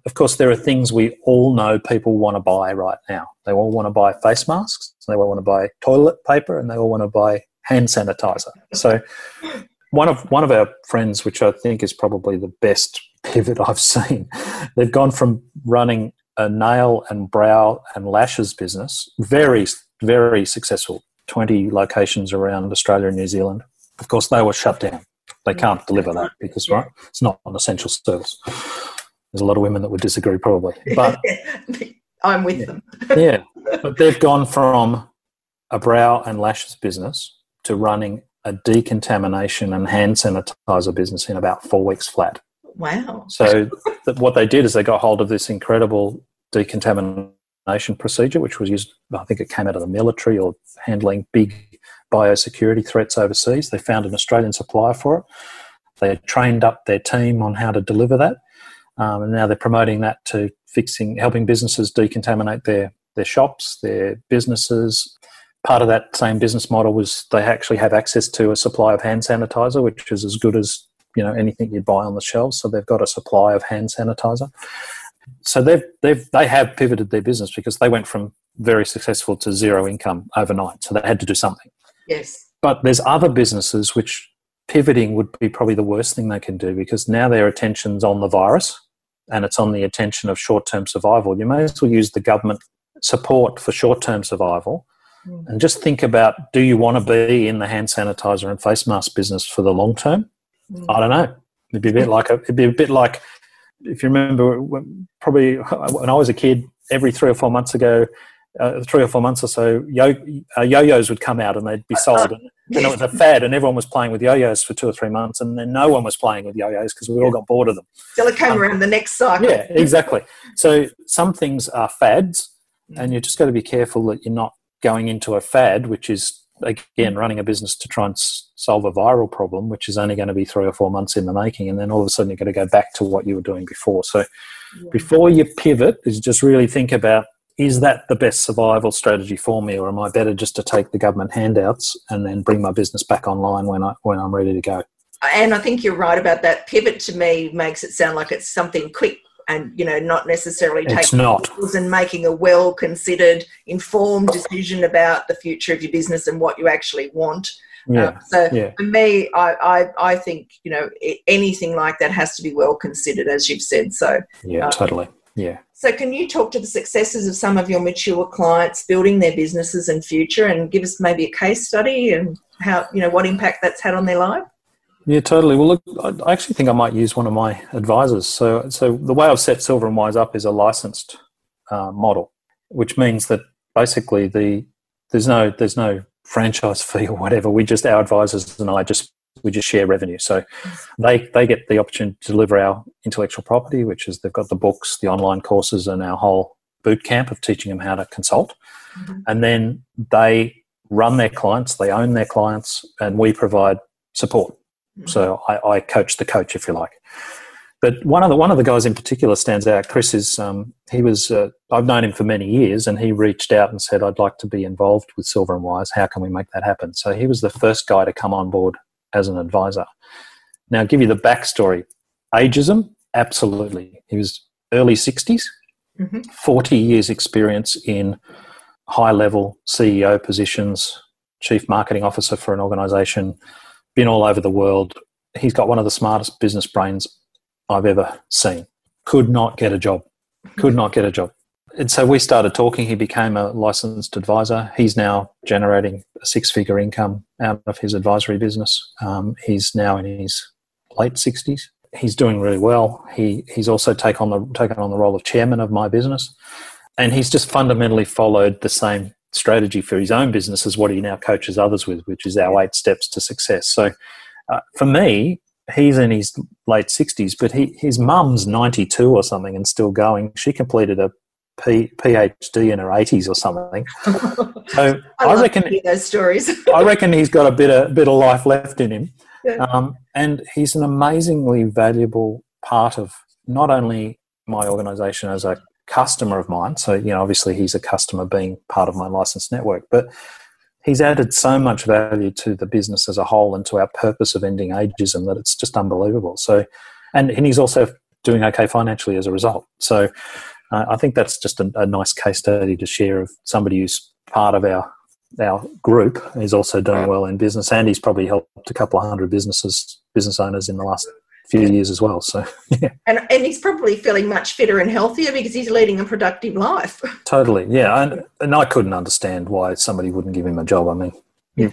of course, there are things we all know people want to buy right now. They all want to buy face masks, they all want to buy toilet paper, and they all want to buy hand sanitizer. So, one of one of our friends, which I think is probably the best [laughs] pivot I've seen, they've gone from running a nail and brow and lashes business, very very successful, twenty locations around Australia and New Zealand. Of course, they were shut down. They mm. can't deliver that because right, it's not an essential service. There's a lot of women that would disagree, probably, but [laughs] I'm with them. yeah, but they've gone from a brow and lashes business to running a decontamination and hand sanitizer business in about four weeks flat. Wow. So th- what they did is they got hold of this incredible decontamination procedure, which was used, I think it came out of the military or handling big biosecurity threats overseas. They found an Australian supplier for it. They trained up their team on how to deliver that. Um, and now they're promoting that to fixing, helping businesses decontaminate their, their shops, their businesses, part of that same business model was they actually have access to a supply of hand sanitizer, which is as good as you know anything you'd buy on the shelves. So they've got a supply of hand sanitizer. So they've they've they have pivoted their business because they went from very successful to zero income overnight. So they had to do something. Yes. But there's other businesses which pivoting would be probably the worst thing they can do because now their attention's on the virus and it's on the attention of short term survival. You may as well use the government support for short term survival Mm. And just think about do you want to be in the hand sanitizer and face mask business for the long term? I don't know. It'd be a bit like a, it'd be a bit like if you remember when, probably when I was a kid, every three or four months ago, uh, three or four months or so, yo, uh, yo-yos would come out and they'd be sold, and, and, it was a fad, and everyone was playing with yo-yos for two or three months, and then no one was playing with yo-yos because we all got bored of them. Till it came um, around the next cycle. Yeah, exactly. So some things are fads, and you just got to be careful that you're not going into a fad, which is again running a business to try and solve a viral problem, which is only going to be three or four months in the making, and then all of a sudden you're going to go back to what you were doing before. So, yeah. before you pivot, is just really think about is that the best survival strategy for me, or am I better just to take the government handouts and then bring my business back online when I when I'm ready to go? And I think you're right about that. Pivot to me makes it sound like it's something quick and you know not necessarily taking not. and making a well considered informed decision about the future of your business and what you actually want yeah. Um, so yeah. for me I, I i think you know anything like that has to be well considered as you've said so yeah um, totally yeah so can you talk to the successes of some of your mature clients building their businesses and future and give us maybe a case study and how you know what impact that's had on their life yeah, totally. Well, look, I actually think I might use one of my advisors. So, so the way I've set Silver and Wise up is a licensed uh, model, which means that basically the there's no there's no franchise [laughs] fee or whatever. We just our advisors and I just we just share revenue. So they they get the opportunity to deliver our intellectual property, which is they've got the books, the online courses, and our whole boot camp of teaching them how to consult. Mm-hmm. And then they run their clients, they own their clients, and we provide support. So I, I coach the coach, if you like. But one of the one of the guys in particular stands out. Chris is um, he was uh, I've known him for many years, and he reached out and said, "I'd like to be involved with Silver and Wise. How can we make that happen?" So he was the first guy to come on board as an advisor. Now, I'll give you the backstory. Ageism, absolutely. He was early 60s, mm-hmm. 40 years experience in high level CEO positions, chief marketing officer for an organization, been all over the world. He's got one of the smartest business brains I've ever seen. Could not get a job. Could not get a job. And so we started talking. He became a licensed advisor. He's now generating a six figure income out of his advisory business. Um, he's now in his late 60s. He's doing really well. He, he's also take on the, taken on the role of chairman of my business. And he's just fundamentally followed the same strategy for his own business is what he now coaches others with, which is our eight steps to success. So uh, for me, he's in his late 60s, but he, his mum's 92 or something and still going. She completed a P, PhD in her 80s or something. [laughs] So I, I reckon those stories. I [laughs] reckon he's got a bit of bit of life left in him, yeah. um, and he's an amazingly valuable part of not only my organisation as a customer of mine. So, you know, obviously he's a customer being part of my license network, but he's added so much value to the business as a whole and to our purpose of ending ageism that it's just unbelievable. So, and, and he's also doing okay financially as a result. So uh, I think that's just a, a, nice case study to share of somebody who's part of our our group is also doing well in business, and he's probably helped a couple of hundred businesses business owners in the last few years as well. So [laughs] yeah, and and he's probably feeling much fitter and healthier because he's leading a productive life. [laughs] Totally, yeah, and and I couldn't understand why somebody wouldn't give him a job. I mean,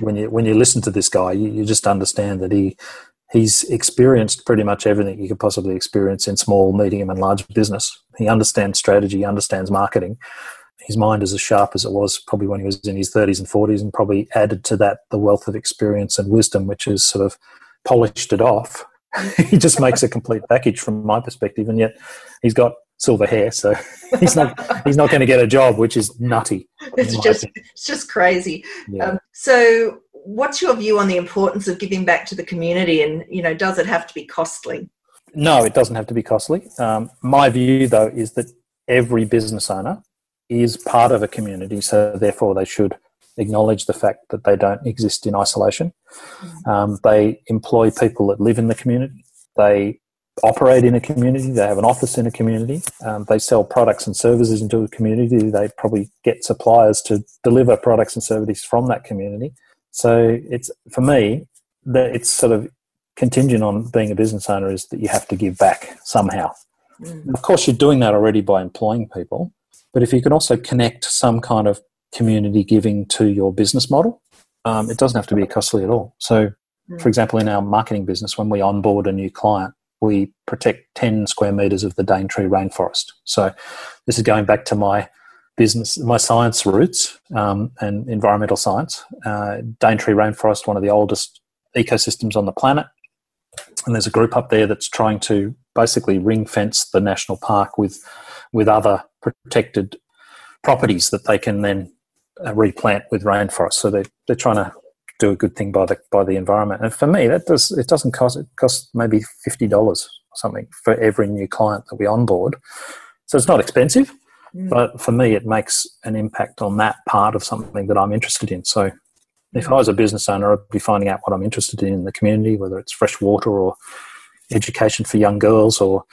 when you when you listen to this guy, you, you just understand that he he's experienced pretty much everything you could possibly experience in small, medium, and large business. He understands strategy, he understands marketing. His mind is as sharp as it was probably when he was in his 30s and 40s, and probably added to that the wealth of experience and wisdom, which has sort of polished it off. [laughs] he just makes a complete package from my perspective, and yet he's got silver hair, so [laughs] he's not he's not going to get a job, which is nutty. [laughs] It's just it's just crazy. Yeah. Um, so what's your view on the importance of giving back to the community and you know does it have to be costly no it doesn't have to be costly um, my view though is that every business owner is part of a community so therefore they should acknowledge the fact that they don't exist in isolation mm. um, they employ people that live in the community they operate in a community they have an office in a community um, they sell products and services into a community they probably get suppliers to deliver products and services from that community so it's for me that it's sort of contingent on being a business owner is that you have to give back somehow. Mm. Of course, you're doing that already by employing people, but if you can also connect some kind of community giving to your business model, um, it doesn't have to be costly at all. So, mm. for example, in our marketing business, when we onboard a new client, we protect 10 square meters of the Daintree rainforest. So, this is going back to my business, my science roots um, and environmental science. Uh, Daintree Rainforest, one of the oldest ecosystems on the planet, and there's a group up there that's trying to basically ring fence the national park with with other protected properties that they can then uh, replant with rainforest. So they they're trying to do a good thing by the by the environment. And for me, that does it doesn't cost it costs maybe fifty dollars or something for every new client that we onboard. So it's not expensive. Mm. But for me, it makes an impact on that part of something that I'm interested in. So if I was a business owner, I'd be finding out what I'm interested in in the community, whether it's fresh water or education for young girls or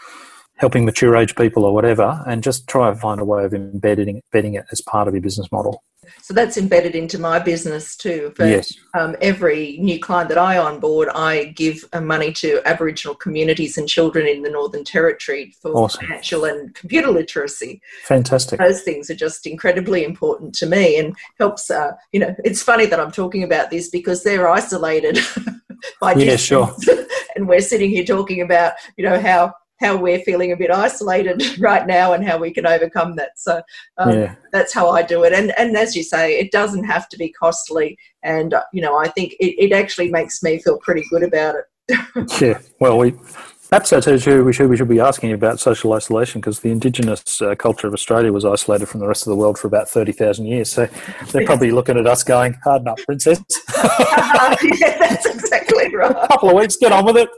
helping mature age people or whatever, and just try and find a way of embedding, embedding it as part of your business model. So that's embedded into my business too. For yes. um, every new client that I onboard, I give uh, money to Aboriginal communities and children in the Northern Territory for awesome. financial and computer literacy. Fantastic. Those things are just incredibly important to me and helps. Uh, you know, it's funny that I'm talking about this because they're isolated [laughs] by yeah, sure. [laughs] and we're sitting here talking about you know how how we're feeling a bit isolated [laughs] right now and how we can overcome that. So um, yeah. that's how I do it. And and as you say, it doesn't have to be costly. And uh, you know, I think it, it actually makes me feel pretty good about it. [laughs] yeah. Well, we Perhaps tell you we should, we should be asking about social isolation because the indigenous uh, culture of Australia was isolated from the rest of the world for about 30,000 years. So they're probably looking at us going, harden up, princess. [laughs] yeah, that's exactly right. A couple of weeks, get on with it.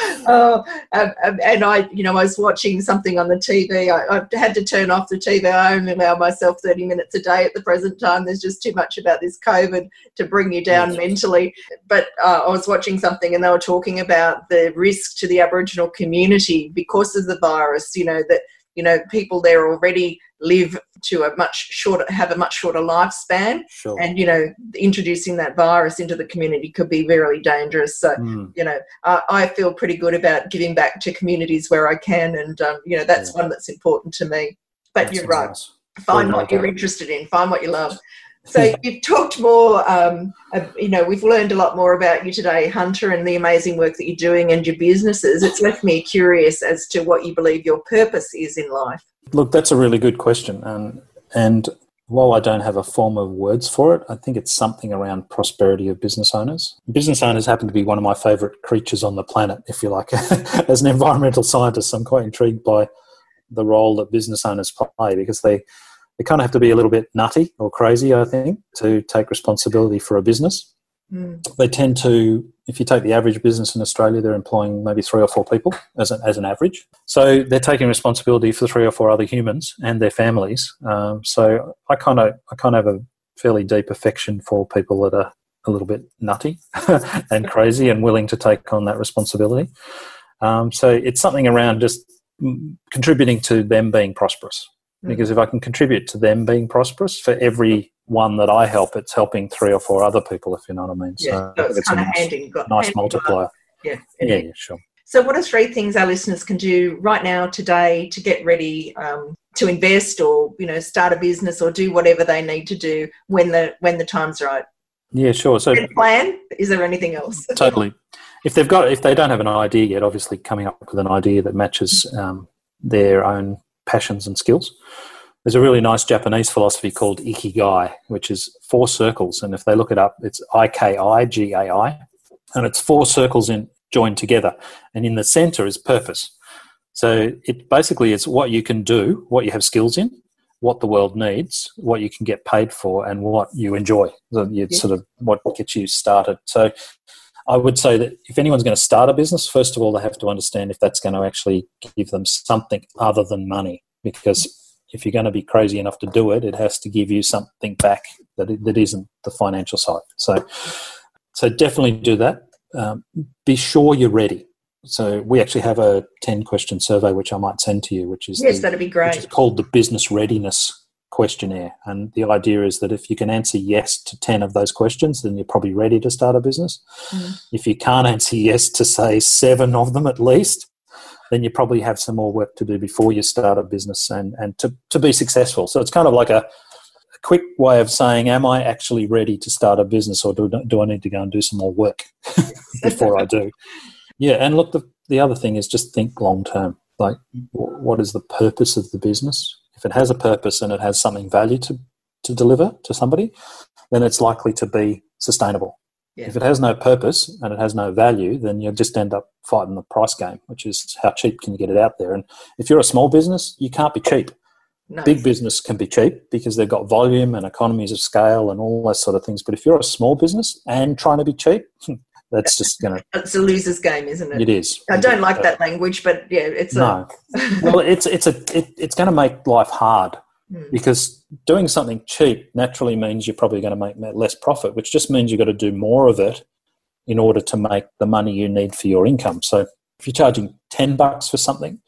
[laughs] oh, um, and I, you know, I was watching something on the TV. I, I, had to turn off the TV. I only allow myself 30 minutes a day at the present time. There's just too much about this COVID to bring you down yes. mentally. But uh, I was watching something and they were talking about the risk to the Aboriginal community because of the virus. You know that you know people there already live to a much shorter have a much shorter lifespan sure. and you know introducing that virus into the community could be very dangerous so mm. you know uh, i feel pretty good about giving back to communities where i can and um, you know that's yeah. one that's important to me but that's you're right nice. find what you're interested in find what you love so you've talked more, um, uh, you know, we've learned a lot more about you today, Hunter, and the amazing work that you're doing and your businesses. It's left me curious as to what you believe your purpose is in life. Look, that's a really good question. Um, and while I don't have a form of words for it, I think it's something around prosperity of business owners. Business owners happen to be one of my favourite creatures on the planet, if you like. [laughs] As an environmental scientist, I'm quite intrigued by the role that business owners play because they they kind of have to be a little bit nutty or crazy, I think, to take responsibility for a business. Mm. They tend to, if you take the average business in Australia, they're employing maybe three or four people as an, as an average. So they're taking responsibility for three or four other humans and their families. Um, so I kind of I kind of have a fairly deep affection for people that are a little bit nutty [laughs] and crazy and willing to take on that responsibility. Um, so it's something around just contributing to them being prosperous. Mm. Because if I can contribute to them being prosperous, for every one that I help, it's helping three or four other people, if you know what I mean. Yeah, so, so it's, it's kind of nice, nice multiplier. Yeah, yeah, yeah, sure. So, what are three things our listeners can do right now, today, to get ready um, to invest, or you know, start a business, or do whatever they need to do when the when the time's right? Yeah, sure. So, plan. Is there anything else? [laughs] totally. If they've got, if they don't have an idea yet, obviously coming up with an idea that matches um, their own passions and skills. There's a really nice Japanese philosophy called Ikigai, which is four circles. And if they look it up, it's I K I G A I. And it's four circles in, joined together. And in the center is purpose. So it basically is what you can do, what you have skills in, what the world needs, what you can get paid for, and what you enjoy. So it's yeah. sort of what gets you started. So I would say that if anyone's going to start a business, first of all, they have to understand if that's going to actually give them something other than money. Because if you're going to be crazy enough to do it, it has to give you something back that that isn't the financial side. So, so definitely do that. Um, be sure you're ready. So we actually have a ten question survey which I might send to you, which is yes, the, that'd be great. Which is called the business readiness questionnaire. And the idea is that if you can answer yes to 10 of those questions, then you're probably ready to start a business. Mm. If you can't answer yes to, say, seven of them at least, then you probably have some more work to do before you start a business and, and to, to be successful. So it's kind of like a, a quick way of saying, Am I actually ready to start a business or do, do I need to go and do some more work [laughs] before I do? Yeah, and look, the, the other thing is just think long term. Like, what is the purpose of the business? If it has a purpose and it has something value to, to deliver to somebody, then it's likely to be sustainable. Yeah. If it has no purpose and it has no value, then you'll just end up fighting the price game, which is how cheap can you get it out there. And if you're a small business, you can't be cheap. No. Big business can be cheap because they've got volume and economies of scale and all those sort of things. But if you're a small business and trying to be cheap, hmm, that's just going to. It's a loser's game, isn't it? It is. I don't like that language, but yeah, it's no. A... well, it's it's a it, it's going to make life hard mm. because doing something cheap naturally means you're probably going to make less profit, which just means you've got to do more of it in order to make the money you need for your income. So if you're charging ten bucks for something,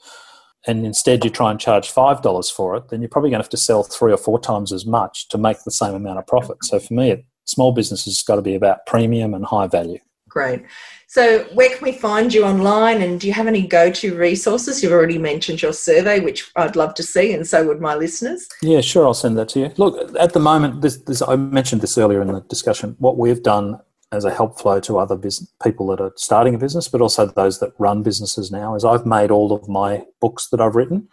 and instead you try and charge five dollars for it, then you're probably going to have to sell three or four times as much to make the same amount of profit. So for me, it, small business has got to be about premium and high value. Great. So, where can we find you online? And do you have any go to resources? You've already mentioned your survey, which I'd love to see, and so would my listeners. Yeah, sure. I'll send that to you. Look, at the moment, this, this, I mentioned this earlier in the discussion. What we've done as a help flow to other business, people that are starting a business, but also those that run businesses now, is I've made all of my books that I've written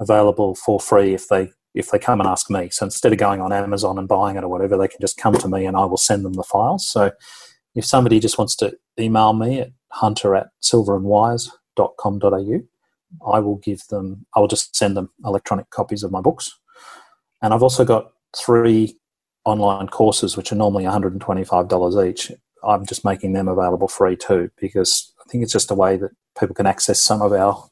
available for free if they if they come and ask me. So instead of going on Amazon and buying it or whatever, they can just come to me and I will send them the files. So if somebody just wants to email me at hunter at silverandwise.com.au, I will give them, I will just send them electronic copies of my books. And I've also got three online courses, which are normally $125 each. I'm just making them available free too, because I think it's just a way that people can access some of our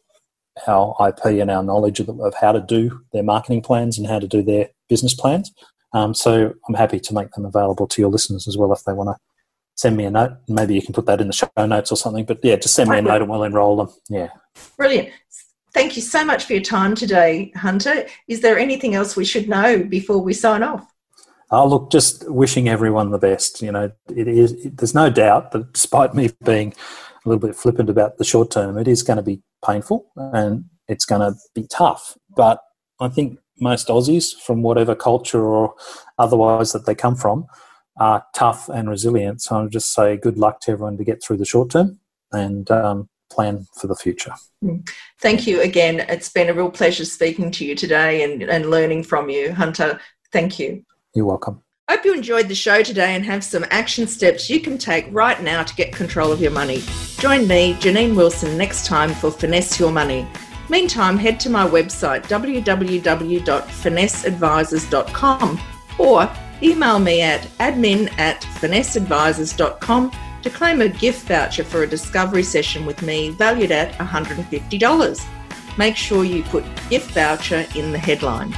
our IP and our knowledge of, of how to do their marketing plans and how to do their business plans. Um, so I'm happy to make them available to your listeners as well if they want to send me a note. Maybe you can put that in the show notes or something. But yeah, just send me a note and we'll enroll them. Yeah. Brilliant. Thank you so much for your time today, Hunter. Is there anything else we should know before we sign off? Oh, look, just wishing everyone the best. You know, it is. It, there's no doubt that despite me being a little bit flippant about the short term, it is going to be painful and it's going to be tough. But I think most Aussies, from whatever culture or otherwise that they come from, are tough and resilient. So I'll just say good luck to everyone to get through the short term and um, plan for the future. Mm. Thank you again. It's been a real pleasure speaking to you today and, and learning from you, Hunter. Thank you. You're welcome. Hope you enjoyed the show today and have some action steps you can take right now to get control of your money. Join me, Janine Wilson, next time for Finesse Your Money. Meantime, head to my website www.finesseadvisors.com or email me at admin at finesseadvisors.com to claim a gift voucher for a discovery session with me valued at $150. Make sure you put gift voucher in the headline.